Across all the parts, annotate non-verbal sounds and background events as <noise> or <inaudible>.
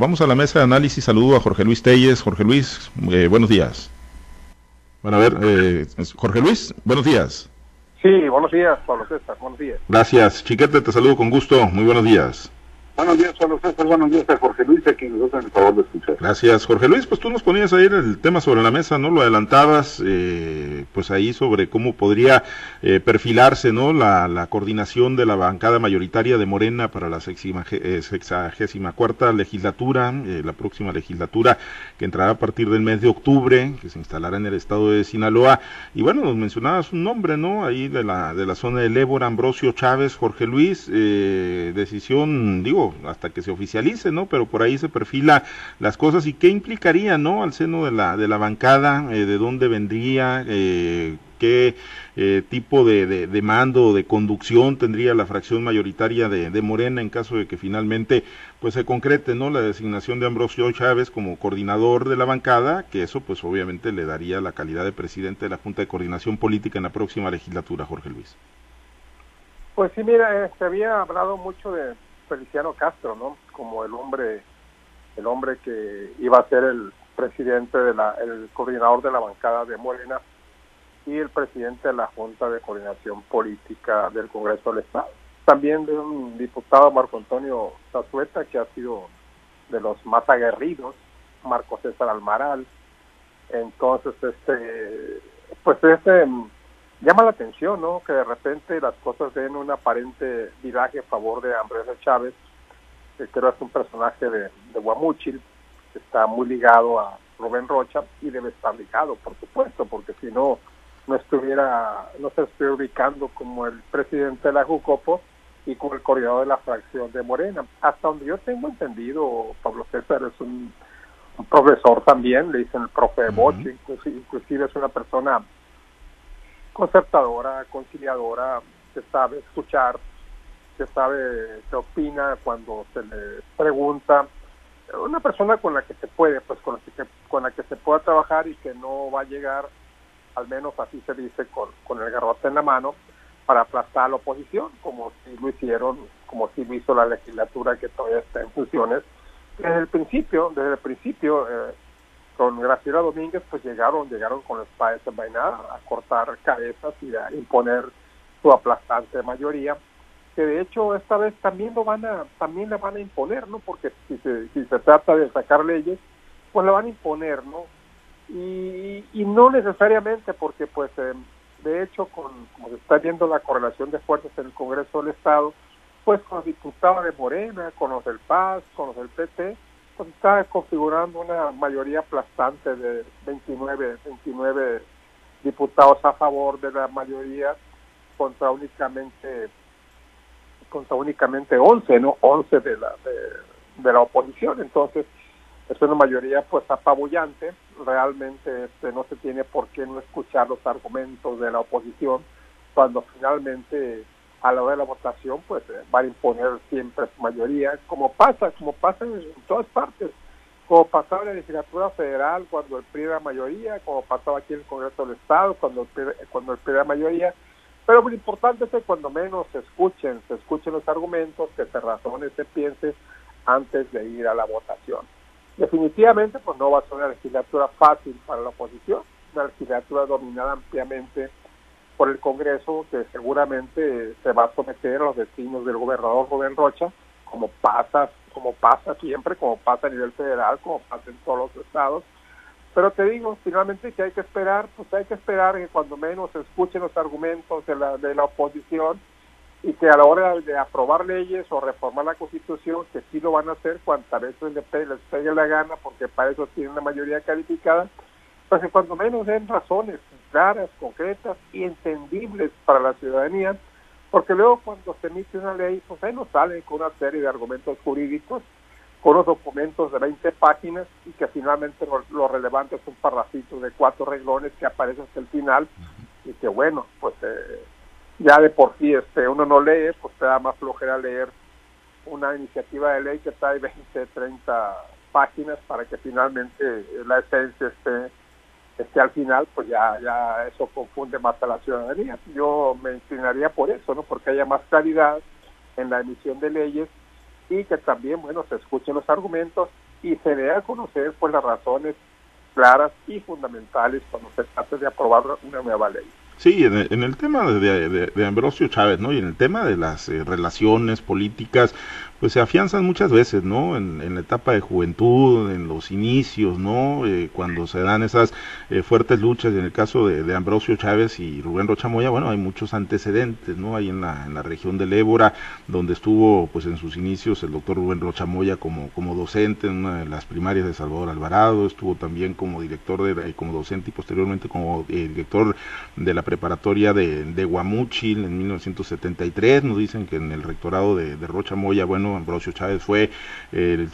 Vamos a la mesa de análisis. Saludo a Jorge Luis Telles. Jorge Luis, eh, buenos días. Bueno, a ver, eh, Jorge Luis, buenos días. Sí, buenos días, Pablo César, buenos días. Gracias. Chiquete, te saludo con gusto. Muy buenos días. Buenos días, Pablo César. Buenos días a Jorge Luis, a quien nos el favor de escuchar. Gracias, Jorge Luis. Pues tú nos ponías ahí el tema sobre la mesa, ¿no? Lo adelantabas, eh, pues ahí sobre cómo podría eh, perfilarse, ¿no? La, coordinación de la bancada mayoritaria de Morena para la eh, sexagésima cuarta legislatura, eh, la próxima legislatura que entrará a partir del mes de octubre, que se instalará en el estado de Sinaloa. Y bueno, nos mencionabas un nombre, ¿no? Ahí de la, de la zona de Ébora, Ambrosio Chávez, Jorge Luis, decisión, digo, hasta que se oficialice, ¿no? Pero por ahí se perfila las cosas y qué implicaría, ¿no? Al seno de la, de la bancada, eh, de dónde vendría, eh, qué eh, tipo de, de, mando o de conducción tendría la fracción mayoritaria de, de, Morena en caso de que finalmente pues se concrete no la designación de Ambrosio Chávez como coordinador de la bancada que eso pues obviamente le daría la calidad de presidente de la Junta de Coordinación Política en la próxima legislatura Jorge Luis pues sí mira se había hablado mucho de Feliciano Castro, ¿no? Como el hombre, el hombre que iba a ser el presidente de la, el coordinador de la bancada de Morena y el presidente de la Junta de Coordinación Política del Congreso del Estado. También de un diputado Marco Antonio Zazueta, que ha sido de los más aguerridos, Marco César Almaral. Entonces, este, pues este llama la atención, ¿no? Que de repente las cosas den un aparente viraje a favor de Andrés Chávez, que creo es un personaje de, de Guamuchil, que está muy ligado a Rubén Rocha y debe estar ligado, por supuesto, porque si no, no estuviera, no se estuviera ubicando como el presidente de la Jucopo y como el coordinador de la fracción de Morena. Hasta donde yo tengo entendido, Pablo César es un, profesor también, le dicen el profe de Boche, inclusive es una persona concertadora, conciliadora, que sabe escuchar, que sabe, que opina cuando se le pregunta. Una persona con la que se puede, pues con la que, con la que se pueda trabajar y que no va a llegar, al menos así se dice, con, con el garrote en la mano, para aplastar a la oposición, como si lo hicieron, como si lo hizo la legislatura que todavía está en funciones. Desde el principio, desde el principio, eh, con Graciela Domínguez pues llegaron llegaron con los padres envainados a cortar cabezas y a imponer su aplastante mayoría que de hecho esta vez también lo van a también le van a imponer no porque si se, si se trata de sacar leyes pues lo van a imponer no y, no necesariamente porque pues eh, de hecho con como se está viendo la correlación de fuerzas en el Congreso del Estado pues con los diputados de Morena con los del Paz con los del PT está configurando una mayoría aplastante de 29, 29 diputados a favor de la mayoría contra únicamente contra únicamente 11, no 11 de la de, la oposición, entonces es una mayoría pues apabullante, realmente este no se tiene por qué no escuchar los argumentos de la oposición cuando finalmente a la hora de la votación pues eh, va a imponer siempre su mayoría, como pasa, como pasa en, todas partes, como pasaba en la legislatura federal cuando el PRI era mayoría, como pasaba aquí en el Congreso del Estado cuando el PRI, cuando el PRI era mayoría, pero lo importante es que cuando menos se escuchen, se escuchen los argumentos, que se razone, se piense antes de ir a la votación. Definitivamente pues no va a ser una legislatura fácil para la oposición, una legislatura dominada ampliamente por el Congreso que seguramente se va a someter a los destinos del gobernador Rubén Rocha, como pasa, como pasa siempre, como pasa a nivel federal, como pasa en todos los estados. Pero te digo, finalmente que hay que esperar, pues hay que esperar que cuando menos se escuchen los argumentos de la, de la oposición y que a la hora de aprobar leyes o reformar la constitución, que sí lo van a hacer cuantas veces les pegue, les pegue la gana, porque para eso tienen la mayoría calificada, pues que cuando menos den razones claras, concretas y entendibles para la ciudadanía, porque luego cuando se emite una ley, pues ahí nos salen con una serie de argumentos jurídicos, con unos documentos de 20 páginas y que finalmente lo, relevante es un parrafito de cuatro reglones que aparece hasta el final y que bueno, pues eh, ya de por sí este uno no lee, pues te da más flojera leer una iniciativa de ley que trae 20, 30 páginas para que finalmente la esencia esté este, al final pues ya, ya eso confunde más a la ciudadanía. Yo me inclinaría por eso, ¿no? Porque haya más claridad en la emisión de leyes y que también, bueno, se escuchen los argumentos y se dé a conocer pues las razones claras y fundamentales cuando se trate de aprobar una nueva ley. Sí, en el, tema de, Ambrosio Chávez, ¿no? Y en el tema de las eh, relaciones políticas, pues se afianzan muchas veces, ¿no? En, la etapa de juventud, en los inicios, ¿no? Eh, cuando se dan esas eh, fuertes luchas, en el caso de, Ambrosio Chávez y Rubén Rochamoya, bueno, hay muchos antecedentes, ¿no? Ahí en la, en la región del Ébora, donde estuvo, pues en sus inicios, el doctor Rubén Rochamoya como, como docente en una de las primarias de Salvador Alvarado, estuvo también como director, de, como docente y posteriormente como eh, director de la preparatoria de, de Guamuchil en 1973, nos dicen que en el rectorado de, de Rochamoya, bueno, Ambrosio Chávez fue el,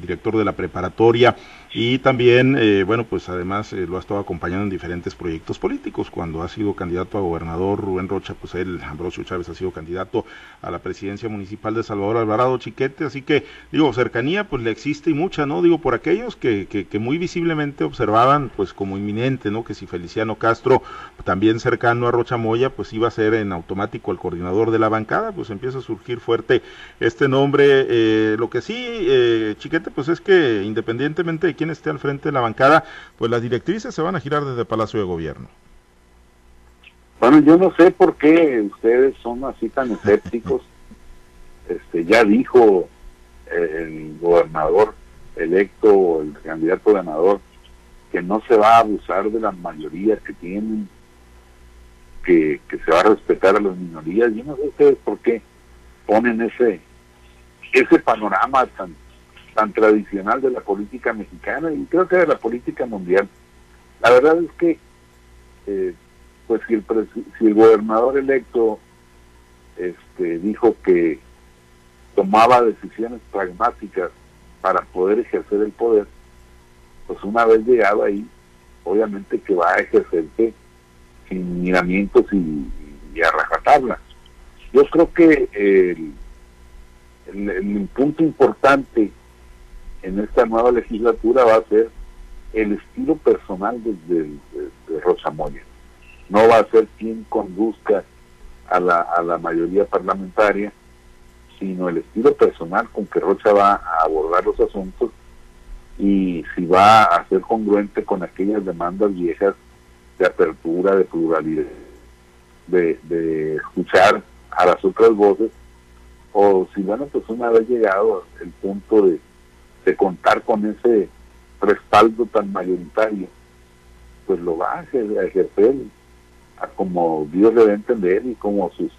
director de la preparatoria y también, eh, bueno, pues además eh, lo ha estado acompañando en diferentes proyectos políticos. Cuando ha sido candidato a gobernador Rubén Rocha, pues él, Ambrosio Chávez, ha sido candidato a la presidencia municipal de Salvador Alvarado Chiquete. Así que, digo, cercanía, pues le existe y mucha, ¿no? Digo, por aquellos que, que, muy visiblemente observaban, pues como inminente, ¿no? Que si Feliciano Castro, también cercano a Rocha Moya, pues iba a ser en automático el coordinador de la bancada, pues empieza a surgir fuerte este nombre. Eh, lo que sí, Chiquete, pues es que independientemente de quién esté al frente de la bancada, pues las directrices se van a girar desde Palacio de Gobierno. Bueno, yo no sé por qué ustedes son así tan escépticos. <laughs> Este, ya dijo eh, el gobernador electo, el candidato ganador, que no se va a abusar de las mayorías que tienen, que, que se va a respetar a las minorías. Yo no sé ustedes por qué ponen ese ese panorama tan tan tradicional de la política mexicana y creo que de la política mundial. La verdad es que, eh, pues si el, si el gobernador electo este, dijo que tomaba decisiones pragmáticas para poder ejercer el poder, pues una vez llegado ahí, obviamente que va a ejercerse sin miramientos y, y a rajatabla. Yo creo que el, el punto importante en esta nueva legislatura va a ser el estilo personal de, de, Rosa Moya. No va a ser quien conduzca a la, mayoría parlamentaria, sino el estilo personal con que Rocha va a abordar los asuntos y si va a ser congruente con aquellas demandas viejas de apertura, de pluralidad, de, de escuchar a las otras voces, o si, bueno, pues una vez llegado el punto de de contar con ese respaldo tan mayoritario, pues lo va a ejercer a como Dios le va a entender y como sus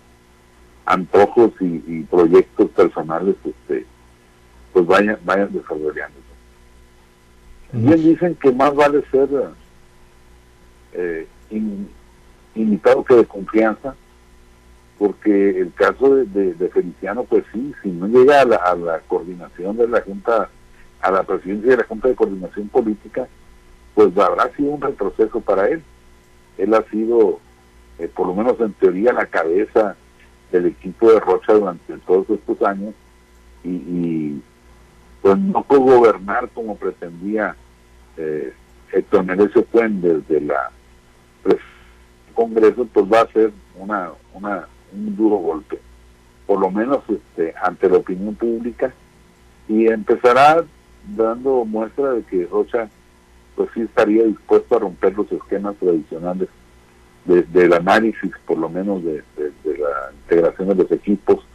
antojos y, proyectos personales este pues vayan vayan desarrollándose. Bien dicen que más vale ser eh, invitado que de confianza, porque el caso de, Feliciano, pues sí, si no llega a la, a la coordinación de la Junta a la presidencia de la Junta de Coordinación Política, pues habrá sido un retroceso para él. Él ha sido, eh, por lo menos en teoría, la cabeza del equipo de Rocha durante todos estos años y, pues no pudo gobernar como pretendía eh, Héctor Menecio Cuen desde la Congreso, pues va a ser una, una, un duro golpe, por lo menos este, ante la opinión pública y empezará dando muestra de que Rocha pues sí estaría dispuesto a romper los esquemas tradicionales del análisis, por lo menos de, de, la integración de los equipos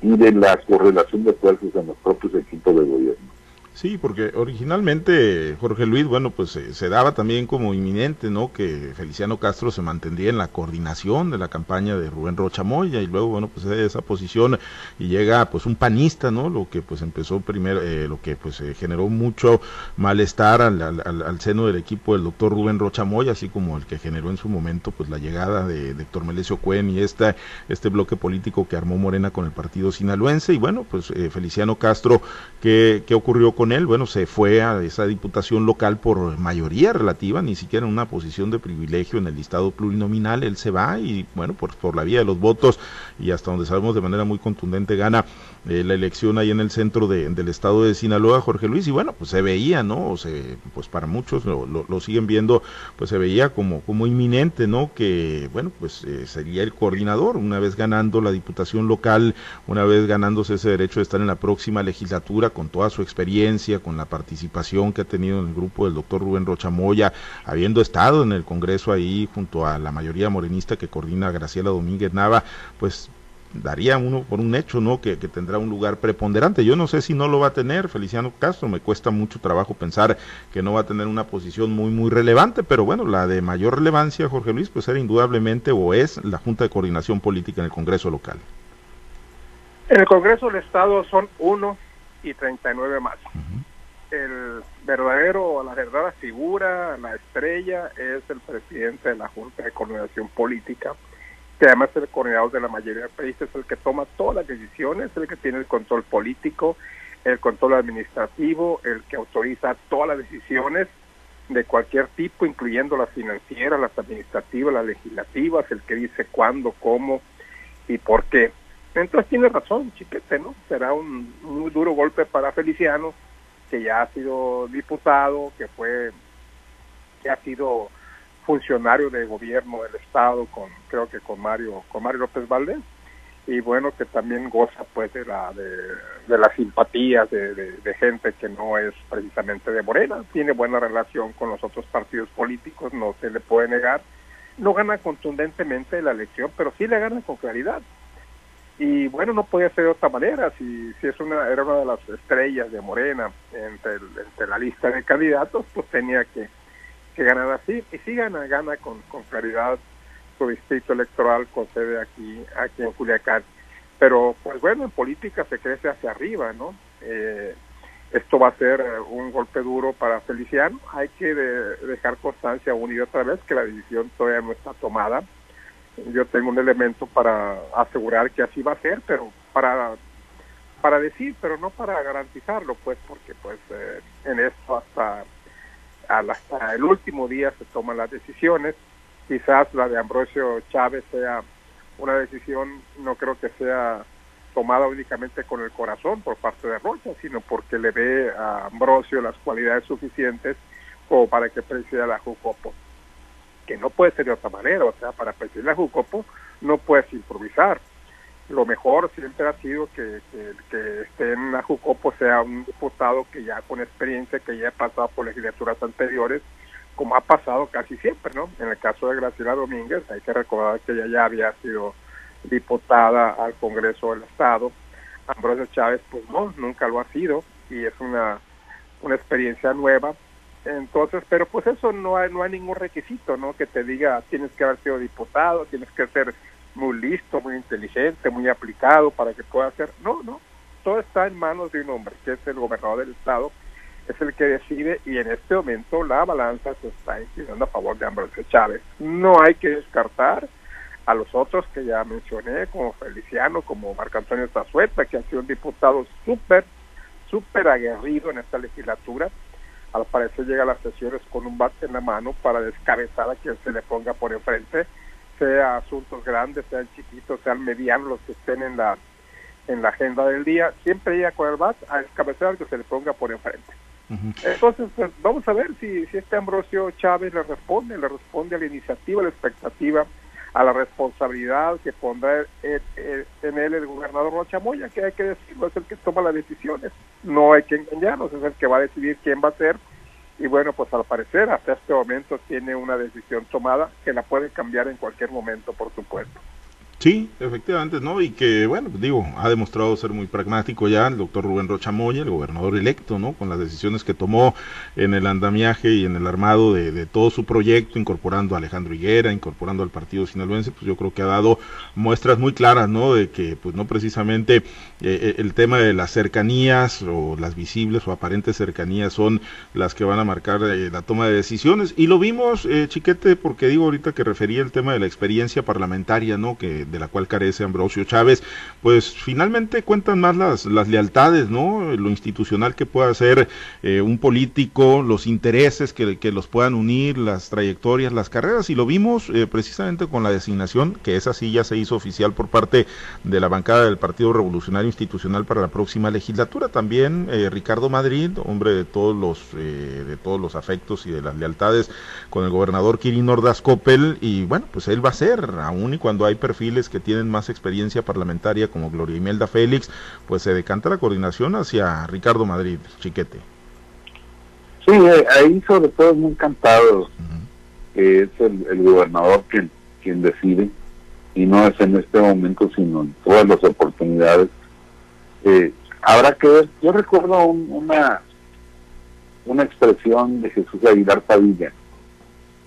y de la correlación de fuerzas en los propios equipos de gobierno. Sí, porque originalmente Jorge Luis, bueno, pues se daba también como inminente, ¿no? Que Feliciano Castro se mantendría en la coordinación de la campaña de Rubén Rocha Moya y luego, bueno, pues esa posición y llega pues un panista, ¿no? Lo que pues empezó primero, eh, lo que pues generó mucho malestar al, al, seno del equipo del doctor Rubén Rocha Moya, así como el que generó en su momento pues la llegada de, Héctor Melesio Cuen y esta, este bloque político que armó Morena con el partido sinaloense y bueno, pues eh, Feliciano Castro, ¿qué, ¿qué ocurrió con él, bueno, se fue a esa diputación local por mayoría relativa, ni siquiera en una posición de privilegio en el listado plurinominal, él se va y bueno, por, por la vía de los votos y hasta donde sabemos de manera muy contundente gana eh, la elección ahí en el centro de, del estado de Sinaloa, Jorge Luis, y bueno, pues se veía, ¿no? O se, pues para muchos lo, lo, siguen viendo, pues se veía como, como inminente, ¿no? Que, bueno, pues eh, sería el coordinador, una vez ganando la diputación local, una vez ganándose ese derecho de estar en la próxima legislatura con toda su experiencia, con la participación que ha tenido en el grupo del doctor Rubén Rochamoya, habiendo estado en el Congreso ahí junto a la mayoría morenista que coordina Graciela Domínguez Nava, pues daría uno por un hecho, ¿no? Que, tendrá un lugar preponderante. Yo no sé si no lo va a tener Feliciano Castro, me cuesta mucho trabajo pensar que no va a tener una posición muy, muy relevante, pero bueno, la de mayor relevancia, Jorge Luis, pues era indudablemente o es la Junta de Coordinación Política en el Congreso local. En el Congreso del Estado son uno y 39 más. El verdadero, la verdadera figura, la estrella, es el presidente de la Junta de Coordinación Política, que además es el coordinador de la mayoría del país, es el que toma todas las decisiones, el que tiene el control político, el control administrativo, el que autoriza todas las decisiones de cualquier tipo, incluyendo las financieras, las administrativas, las legislativas, el que dice cuándo, cómo y por qué. Entonces tiene razón, chiquete, ¿no? Será un muy duro golpe para Feliciano, que ya ha sido diputado, que fue, que ha sido funcionario de gobierno del estado con creo que con Mario con Mario López Valdés. Y bueno que también goza pues de la de, las simpatías de, de, gente que no es precisamente de Morena. Tiene buena relación con los otros partidos políticos no se le puede negar. No gana contundentemente la elección pero sí le gana con claridad y bueno no podía ser de otra manera si si es una era una de las estrellas de Morena entre entre la lista de candidatos pues tenía que que ganar así, y si gana, gana con, con claridad su distrito electoral con sede aquí, aquí en Culiacán. Pero pues bueno, en política se crece hacia arriba, ¿no? Eh, esto va a ser un golpe duro para Feliciano. Hay que dejar constancia una y otra vez que la decisión todavía no está tomada. Yo tengo un elemento para asegurar que así va a ser, pero para para decir, pero no para garantizarlo, pues, porque pues eh, en esto hasta hasta el último día se toman las decisiones. Quizás la de Ambrosio Chávez sea una decisión, no creo que sea tomada únicamente con el corazón por parte de Rocha, sino porque le ve a Ambrosio las cualidades suficientes como para que presida la Jucopo. Que no puede ser de otra manera, o sea, para presidir la Jucopo no puedes improvisar lo mejor siempre ha sido que, que, esté en la Jucopo sea un diputado que ya con experiencia, que ya ha pasado por legislaturas anteriores, como ha pasado casi siempre, ¿no? En el caso de Graciela Domínguez, hay que recordar que ella ya había sido diputada al Congreso del Estado. Ambrosio Chávez, pues no, nunca lo ha sido y es una, una experiencia nueva. Entonces, pero pues eso no hay, no hay ningún requisito, ¿no? Que te diga tienes que haber sido diputado, tienes que ser muy listo, muy inteligente, muy aplicado para que pueda hacer. No, no, todo está en manos de un hombre, que es el gobernador del estado, es el que decide y en este momento la balanza se está inclinando a favor de Ambrosio Chávez. No hay que descartar a los otros que ya mencioné, como Feliciano, como Marco Antonio Tazueta, que ha sido un diputado súper, súper aguerrido en esta legislatura. Al parecer llega a las sesiones con un bate en la mano para descabezar a quien se le ponga por enfrente sea asuntos grandes, sean chiquitos, sean medianos los que estén en la en la agenda del día, siempre llega con el BAT a descabezar que se le ponga por enfrente. Entonces, pues, vamos a ver si, si este Ambrosio Chávez le responde, le responde a la iniciativa, a la expectativa, a la responsabilidad que pondrá en, él el gobernador Rocha Moya, que hay que decirlo, es el que toma las decisiones, no hay que engañarnos, es el que va a decidir quién va a ser y bueno, pues al parecer hasta este momento tiene una decisión tomada que la puede cambiar en cualquier momento, por supuesto. Sí, efectivamente, ¿no? Y que, bueno, digo, ha demostrado ser muy pragmático ya el doctor Rubén Rocha Moya, el gobernador electo, ¿no? Con las decisiones que tomó en el andamiaje y en el armado de, todo su proyecto, incorporando a Alejandro Higuera, incorporando al partido sinaloense, pues yo creo que ha dado muestras muy claras, ¿no? De que, pues no precisamente eh, eh, el tema de las cercanías o las visibles o aparentes cercanías son las que van a marcar eh, la toma de decisiones. Y lo vimos, Chiquete, porque digo ahorita que refería el tema de la experiencia parlamentaria, ¿no? Que de la cual carece Ambrosio Chávez, pues finalmente cuentan más las, las lealtades, ¿no? Lo institucional que pueda ser eh, un político, los intereses que, que, los puedan unir, las trayectorias, las carreras, y lo vimos eh, precisamente con la designación, que esa sí ya se hizo oficial por parte de la bancada del Partido Revolucionario Institucional para la próxima legislatura. También eh, Ricardo Madrid, hombre de todos los de todos los afectos y de las lealtades con el gobernador Kirin Ordaz Coppel, y bueno, pues él va a ser, aún y cuando hay perfiles que tienen más experiencia parlamentaria como Gloria Imelda Félix, pues se decanta la coordinación hacia Ricardo Madrid, Chiquete. Sí, eh, ahí sobre todo es muy encantado que es el, gobernador quien, quien decide y no es en este momento sino en todas las oportunidades. Eh, habrá que ver, yo recuerdo una una expresión de Jesús Aguilar Padilla,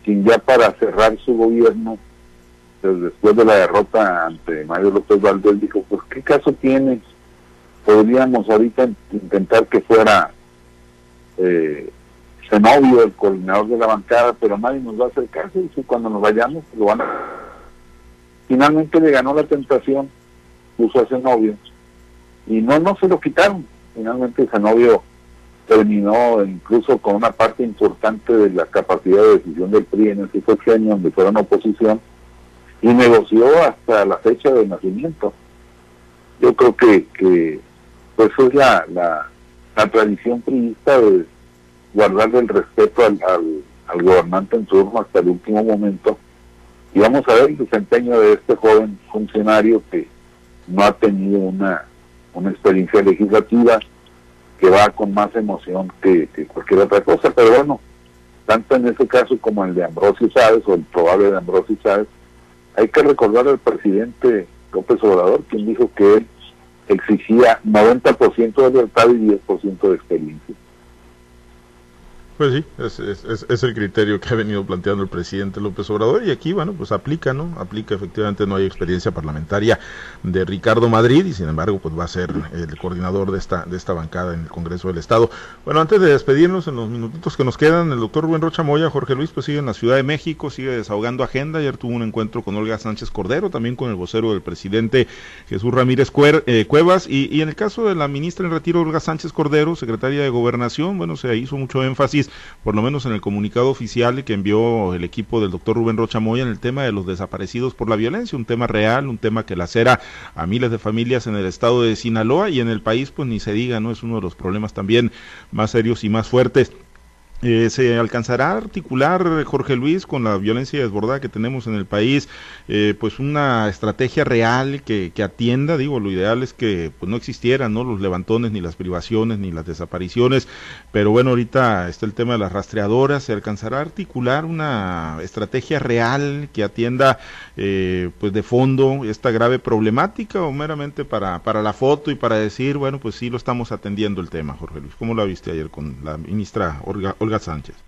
quien ya para cerrar su gobierno, después de la derrota ante Mario López Valdés, dijo, pues qué caso tiene, podríamos ahorita intentar que fuera eh, Zenobio, el coordinador de la bancada, pero nadie nos va a hacer caso, y si cuando nos vayamos lo van a... Finalmente le ganó la tentación, puso a Zenobio, y no, no se lo quitaron, finalmente Zenobio terminó incluso con una parte importante de la capacidad de decisión del PRI en ese año donde fueron oposición y negoció hasta la fecha de nacimiento. Yo creo que, que pues es la, la, tradición priista de guardar el respeto al, al, gobernante en turno hasta el último momento y vamos a ver el desempeño de este joven funcionario que no ha tenido una, una experiencia legislativa que va con más emoción que, cualquier otra cosa, pero bueno, tanto en ese caso como el de Ambrosio Chávez o el probable de Ambrosio Chávez, hay que recordar al presidente López Obrador, quien dijo que él exigía 90% de libertad y 10% de experiencia. Pues sí, es, el criterio que ha venido planteando el presidente López Obrador y aquí, bueno, pues aplica, ¿no? Aplica, efectivamente, no hay experiencia parlamentaria de Ricardo Madrid y sin embargo, pues va a ser el coordinador de esta, de esta bancada en el Congreso del Estado. Bueno, antes de despedirnos, en los minutitos que nos quedan, el doctor Rubén Rocha Moya, Jorge Luis, pues sigue en la Ciudad de México, sigue desahogando agenda. Ayer tuvo un encuentro con Olga Sánchez Cordero, también con el vocero del presidente Jesús Ramírez eh, Cuevas y en el caso de la ministra en retiro, Olga Sánchez Cordero, secretaria de Gobernación, bueno, se hizo mucho énfasis por lo menos en el comunicado oficial que envió el equipo del doctor Rubén Rocha Moya en el tema de los desaparecidos por la violencia, un tema real, un tema que lacera a miles de familias en el estado de Sinaloa y en el país, pues ni se diga, ¿no? Es uno de los problemas también más serios y más fuertes. Eh, ¿Se alcanzará a articular, Jorge Luis, con la violencia desbordada que tenemos en el país, eh, pues una estrategia real que, que, atienda? Digo, lo ideal es que pues, no existieran ¿no? los levantones, ni las privaciones, ni las desapariciones, pero bueno, ahorita está el tema de las rastreadoras. ¿Se alcanzará a articular una estrategia real que atienda eh, pues de fondo esta grave problemática o meramente para, para la foto y para decir, bueno, pues sí lo estamos atendiendo el tema, Jorge Luis? ¿Cómo lo viste ayer con la ministra? Sánchez?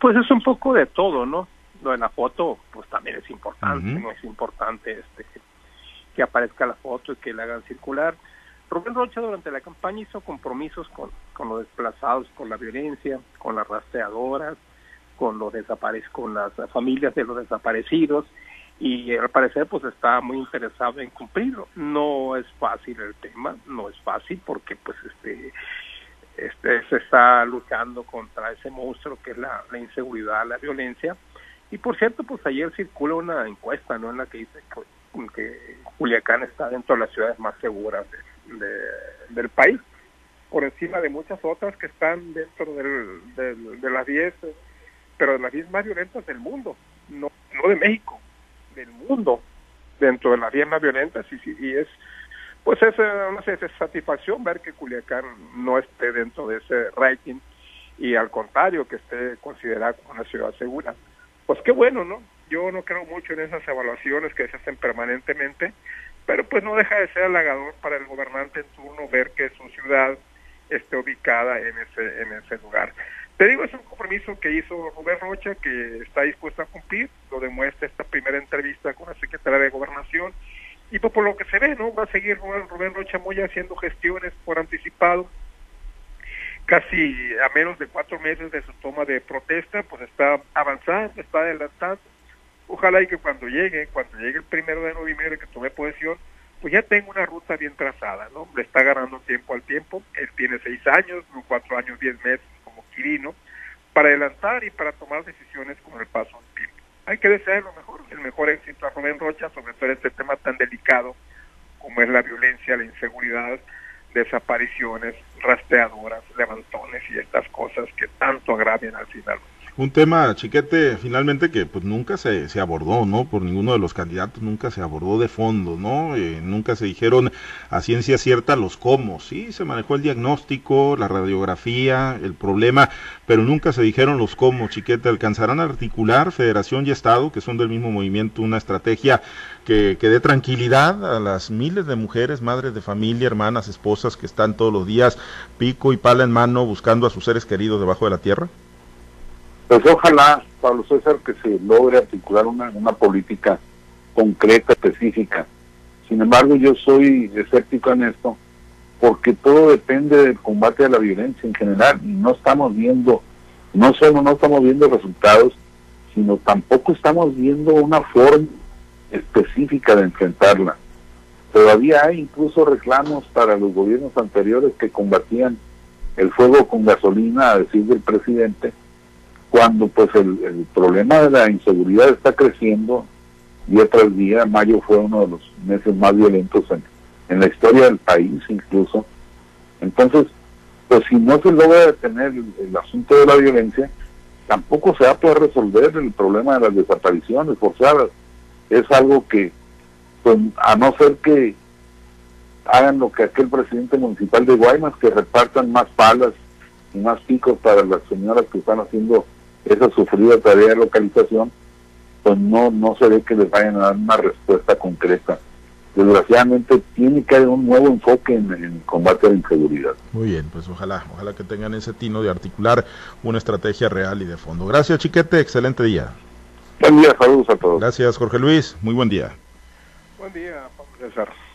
Pues es un poco de todo, ¿no? Lo de la foto, pues también es importante, ¿no? Es importante este que aparezca la foto y que la hagan circular. Rubén Rocha durante la campaña hizo compromisos con, con los desplazados por la violencia, con las rastreadoras, con los con las familias de los desaparecidos y al parecer pues está muy interesado en cumplirlo. No es fácil el tema, no es fácil porque pues este este, se está luchando contra ese monstruo que es la, inseguridad, la violencia. Y por cierto, pues ayer circula una encuesta, ¿no? En la que dice que, que Culiacán está dentro de las ciudades más seguras de, del país, por encima de muchas otras que están dentro del, de las 10, pero de las 10 más violentas del mundo, no, no de México, del mundo, dentro de las 10 más violentas, y, y es pues es una satisfacción ver que Culiacán no esté dentro de ese rating y al contrario que esté considerada como una ciudad segura. Pues qué bueno, ¿no? Yo no creo mucho en esas evaluaciones que se hacen permanentemente, pero pues no deja de ser halagador para el gobernante en turno ver que su ciudad esté ubicada en ese en ese lugar. Te digo, es un compromiso que hizo Rubén Rocha, que está dispuesto a cumplir, lo demuestra esta primera entrevista con la secretaria de Gobernación, y pues por lo que se ve, ¿no? Va a seguir Rubén Rocha Moya haciendo gestiones por anticipado. Casi a menos de cuatro meses de su toma de protesta, pues está avanzando, está adelantando. Ojalá y que cuando llegue, cuando llegue el primero de noviembre que tome posesión, pues ya tengo una ruta bien trazada, ¿no? Le está ganando tiempo al tiempo, él tiene seis años, cuatro años, diez meses como Quirino, para adelantar y para tomar decisiones con el paso del tiempo. Hay que desear lo mejor, el mejor éxito. A Rubén Rocha, sobre todo en este tema tan delicado como es la violencia, la inseguridad, desapariciones, rastreadoras, levantones y estas cosas que tanto agravian al final un tema, chiquete, finalmente que pues nunca se, se, abordó, ¿no? Por ninguno de los candidatos nunca se abordó de fondo, ¿no? Eh, nunca se dijeron a ciencia cierta los cómo, sí, se manejó el diagnóstico, la radiografía, el problema, pero nunca se dijeron los cómo, chiquete, alcanzarán a articular Federación y Estado, que son del mismo movimiento, una estrategia que, que dé tranquilidad a las miles de mujeres, madres de familia, hermanas, esposas que están todos los días pico y pala en mano buscando a sus seres queridos debajo de la tierra? Pues ojalá, Pablo César, que se logre articular una, una política concreta, específica. Sin embargo, yo soy escéptico en esto porque todo depende del combate a la violencia en general y no estamos viendo, no solo no estamos viendo resultados, sino tampoco estamos viendo una forma específica de enfrentarla. Todavía hay incluso reclamos para los gobiernos anteriores que combatían el fuego con gasolina, a decir del presidente, cuando pues el, problema de la inseguridad está creciendo día tras día, mayo fue uno de los meses más violentos en, la historia del país incluso, entonces pues si no se logra detener el, asunto de la violencia, tampoco se va a poder resolver el problema de las desapariciones forzadas, es algo que pues a no ser que hagan lo que aquel presidente municipal de Guaymas, que repartan más palas y más picos para las señoras que están haciendo esa sufrida tarea de localización, pues no, no se ve que les vayan a dar una respuesta concreta. Desgraciadamente tiene que haber un nuevo enfoque en, el combate a la inseguridad. Muy bien, pues ojalá, ojalá que tengan ese tino de articular una estrategia real y de fondo. Gracias, Chiquete, excelente día. Buen día, saludos a todos. Gracias, Jorge Luis, muy buen día. Buen día, Pablo César.